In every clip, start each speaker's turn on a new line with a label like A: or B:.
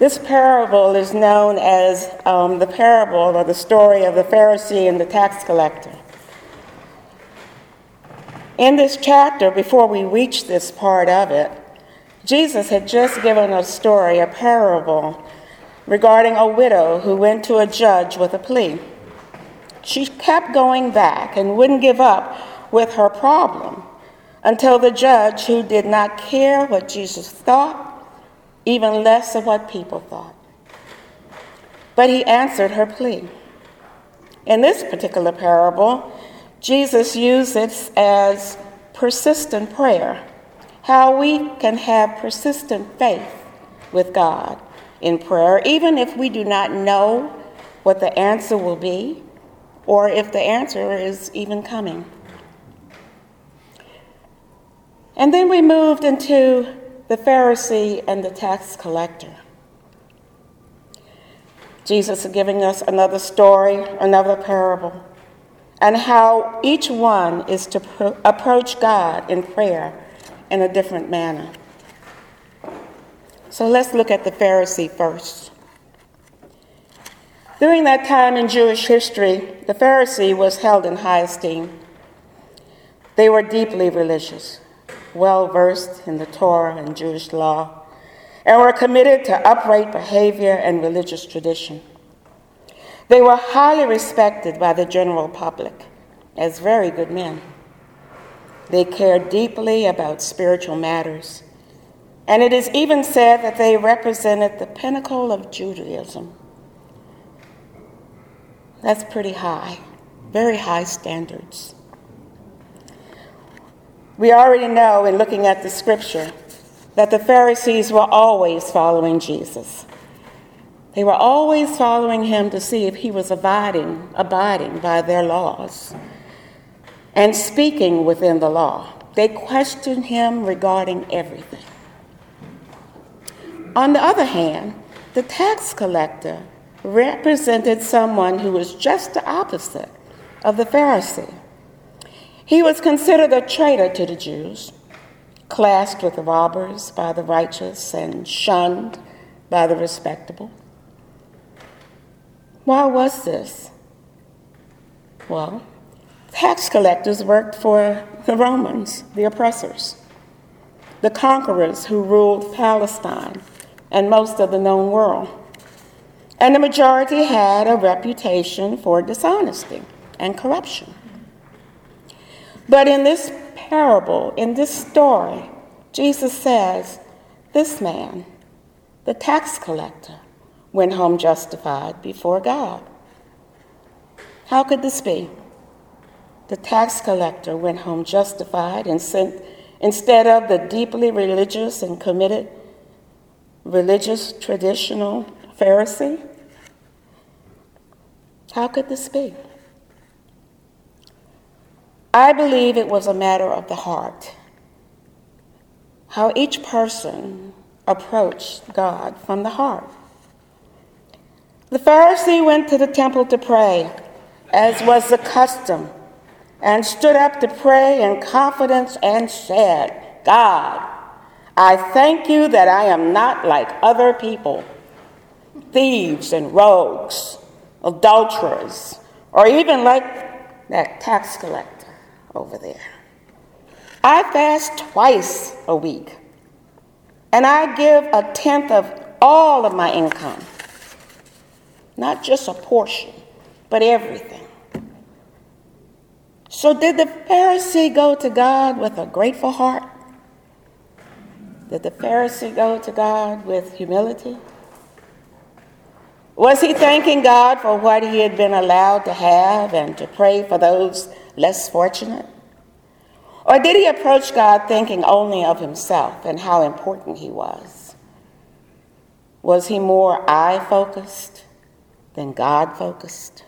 A: This parable is known as um, the parable or the story of the Pharisee and the tax collector. In this chapter, before we reach this part of it, Jesus had just given a story, a parable, regarding a widow who went to a judge with a plea. She kept going back and wouldn't give up with her problem until the judge, who did not care what Jesus thought, even less of what people thought. But he answered her plea. In this particular parable, Jesus used it as persistent prayer, how we can have persistent faith with God in prayer, even if we do not know what the answer will be or if the answer is even coming. And then we moved into the Pharisee and the tax collector. Jesus is giving us another story, another parable, and how each one is to pro- approach God in prayer in a different manner. So let's look at the Pharisee first. During that time in Jewish history, the Pharisee was held in high esteem. They were deeply religious well versed in the Torah and Jewish law, and were committed to upright behavior and religious tradition. They were highly respected by the general public as very good men. They cared deeply about spiritual matters, and it is even said that they represented the pinnacle of Judaism. That's pretty high, very high standards. We already know in looking at the scripture that the Pharisees were always following Jesus. They were always following him to see if he was abiding, abiding by their laws and speaking within the law. They questioned him regarding everything. On the other hand, the tax collector represented someone who was just the opposite of the Pharisee. He was considered a traitor to the Jews, classed with robbers by the righteous and shunned by the respectable. Why was this? Well, tax collectors worked for the Romans, the oppressors, the conquerors who ruled Palestine and most of the known world. And the majority had a reputation for dishonesty and corruption. But in this parable, in this story, Jesus says, This man, the tax collector, went home justified before God. How could this be? The tax collector went home justified and sent, instead of the deeply religious and committed religious traditional Pharisee? How could this be? I believe it was a matter of the heart. How each person approached God from the heart. The Pharisee went to the temple to pray, as was the custom, and stood up to pray in confidence and said, God, I thank you that I am not like other people, thieves and rogues, adulterers, or even like that tax collector over there. I fast twice a week, and I give a tenth of all of my income. Not just a portion, but everything. So, did the Pharisee go to God with a grateful heart? Did the Pharisee go to God with humility? Was he thanking God for what he had been allowed to have and to pray for those less fortunate? Or did he approach God thinking only of himself and how important he was? Was he more I focused than God focused?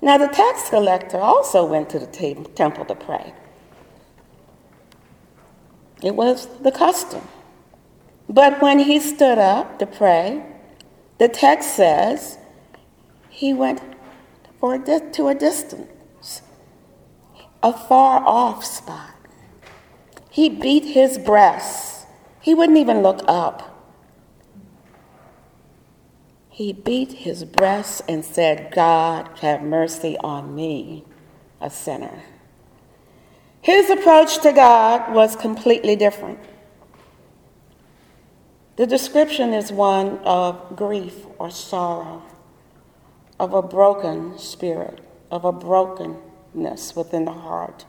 A: Now, the tax collector also went to the temple to pray. It was the custom. But when he stood up to pray, the text says he went for to a distance, a far off spot. He beat his breast. He wouldn't even look up. he beat his breast and said, God, have mercy on me, a sinner. His approach to God was completely different. The description is one of grief or sorrow, of a broken spirit, of a brokenness within the heart,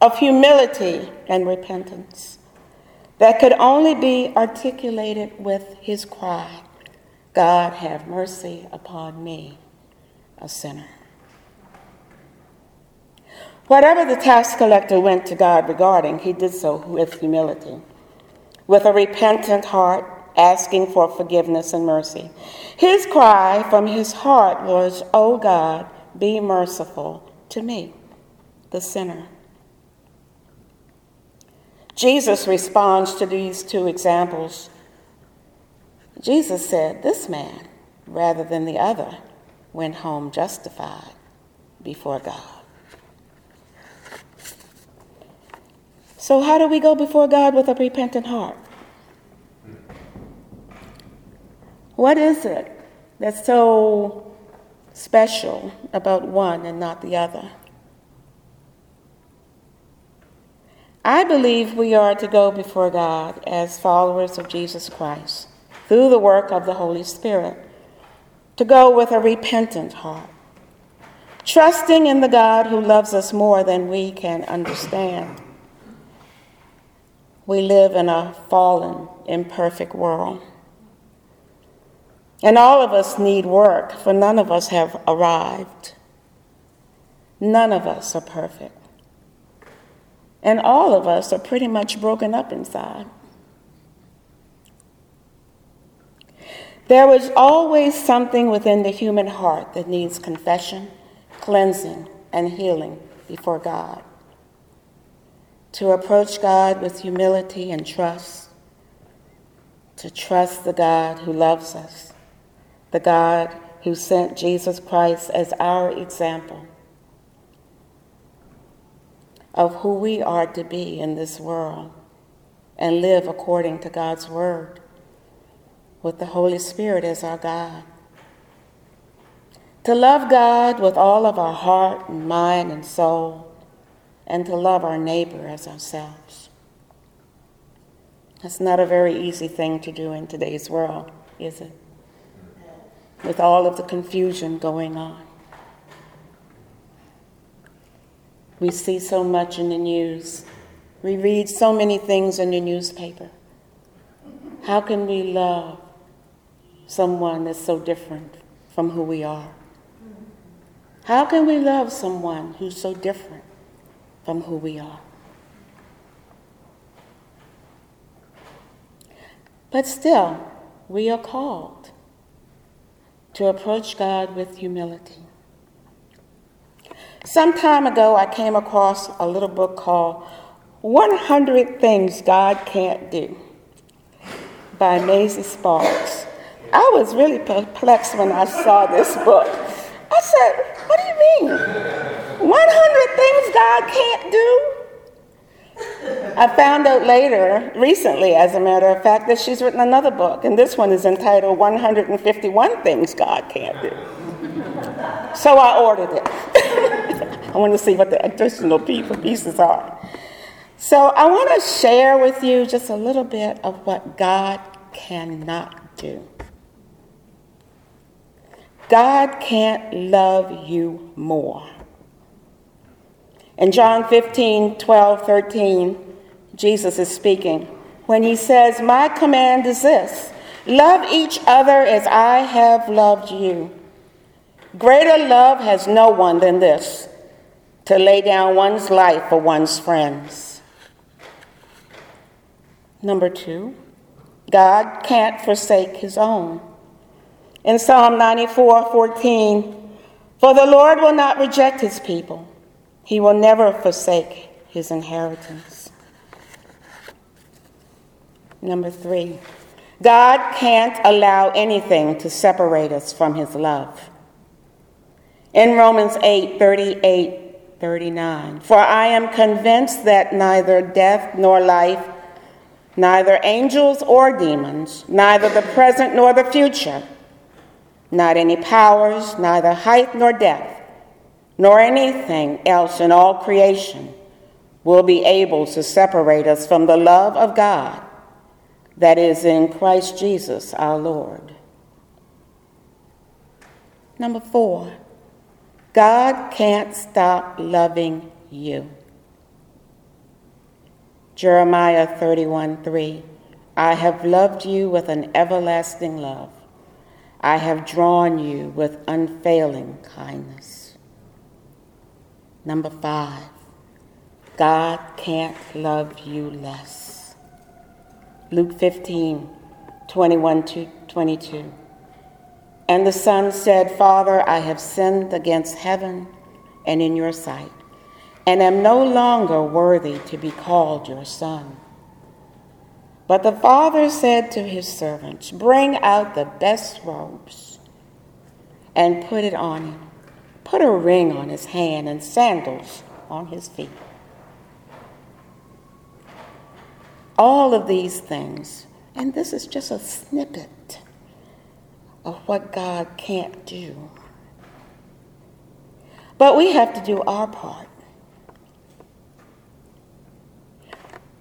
A: of humility and repentance that could only be articulated with his cry God, have mercy upon me, a sinner. Whatever the tax collector went to God regarding, he did so with humility, with a repentant heart, asking for forgiveness and mercy. His cry from his heart was, Oh God, be merciful to me, the sinner. Jesus responds to these two examples. Jesus said, This man, rather than the other, went home justified before God. So, how do we go before God with a repentant heart? What is it that's so special about one and not the other? I believe we are to go before God as followers of Jesus Christ through the work of the Holy Spirit, to go with a repentant heart, trusting in the God who loves us more than we can understand. We live in a fallen, imperfect world. And all of us need work, for none of us have arrived. None of us are perfect. And all of us are pretty much broken up inside. There is always something within the human heart that needs confession, cleansing, and healing before God. To approach God with humility and trust, to trust the God who loves us, the God who sent Jesus Christ as our example of who we are to be in this world and live according to God's word with the Holy Spirit as our God. To love God with all of our heart and mind and soul, and to love our neighbor as ourselves. That's not a very easy thing to do in today's world, is it? With all of the confusion going on. We see so much in the news. We read so many things in the newspaper. How can we love someone that's so different from who we are? How can we love someone who's so different from who we are? But still, we are called to approach God with humility. Some time ago, I came across a little book called 100 Things God Can't Do by Maisie Sparks. I was really perplexed when I saw this book. I said, What do you mean? 100 things God can't do? I found out later, recently, as a matter of fact, that she's written another book, and this one is entitled 151 Things God Can't Do. So I ordered it. I want to see what the additional pieces are. So I want to share with you just a little bit of what God cannot do. God can't love you more. In John 15, 12, 13, Jesus is speaking when he says, My command is this love each other as I have loved you. Greater love has no one than this to lay down one's life for one's friends. Number two, God can't forsake his own. In Psalm 94 14, for the Lord will not reject his people, he will never forsake his inheritance. Number three, God can't allow anything to separate us from his love. In Romans 8 38, 39. For I am convinced that neither death nor life, neither angels or demons, neither the present nor the future, not any powers, neither height nor depth, nor anything else in all creation will be able to separate us from the love of God that is in Christ Jesus our Lord. Number four, God can't stop loving you. Jeremiah 31 3. I have loved you with an everlasting love. I have drawn you with unfailing kindness. Number five, God can't love you less. Luke 15 21 to 22. And the son said, Father, I have sinned against heaven and in your sight, and am no longer worthy to be called your son. But the father said to his servants, Bring out the best robes and put it on him. Put a ring on his hand and sandals on his feet. All of these things, and this is just a snippet of what God can't do. But we have to do our part.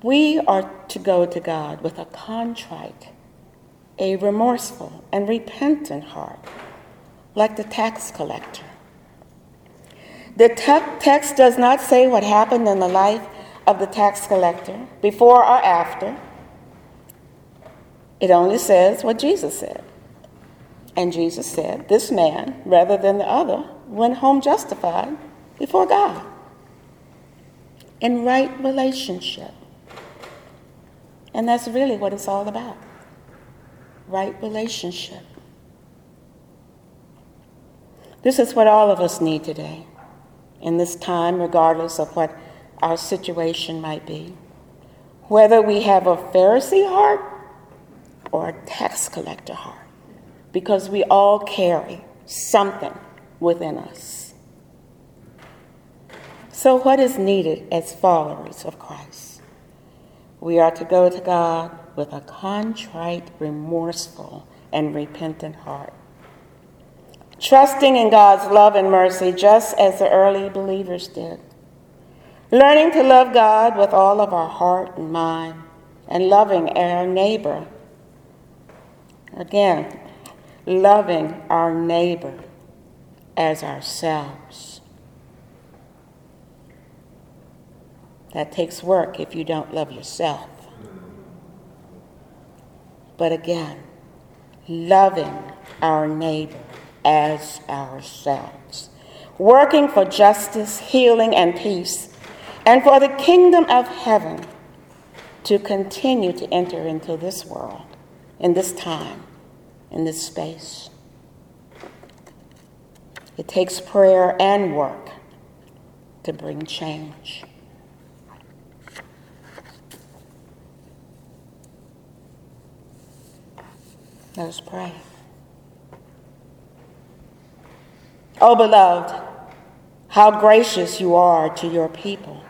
A: We are to go to God with a contrite, a remorseful, and repentant heart, like the tax collector. The te- text does not say what happened in the life of the tax collector before or after. It only says what Jesus said. And Jesus said, This man, rather than the other, went home justified before God in right relationship. And that's really what it's all about right relationship. This is what all of us need today in this time, regardless of what our situation might be. Whether we have a Pharisee heart or a tax collector heart because we all carry something within us. So, what is needed as followers of Christ? We are to go to God with a contrite, remorseful, and repentant heart. Trusting in God's love and mercy just as the early believers did. Learning to love God with all of our heart and mind, and loving our neighbor. Again, loving our neighbor as ourselves. That takes work if you don't love yourself. But again, loving our neighbor as ourselves, working for justice, healing, and peace, and for the kingdom of heaven to continue to enter into this world, in this time in this space. It takes prayer and work to bring change. Let us pray. Oh, beloved, how gracious you are to your people.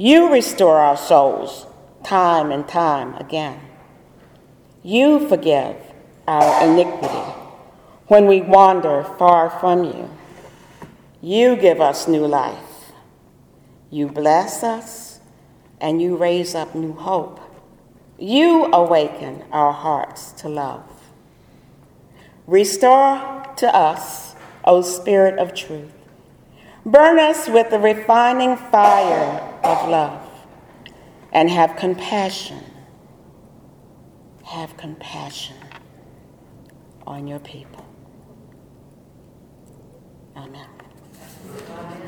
A: You restore our souls time and time again. You forgive our iniquity when we wander far from you. You give us new life. You bless us and you raise up new hope. You awaken our hearts to love. Restore to us, O Spirit of truth. Burn us with the refining fire of love and have compassion. Have compassion on your people. Amen. Amen.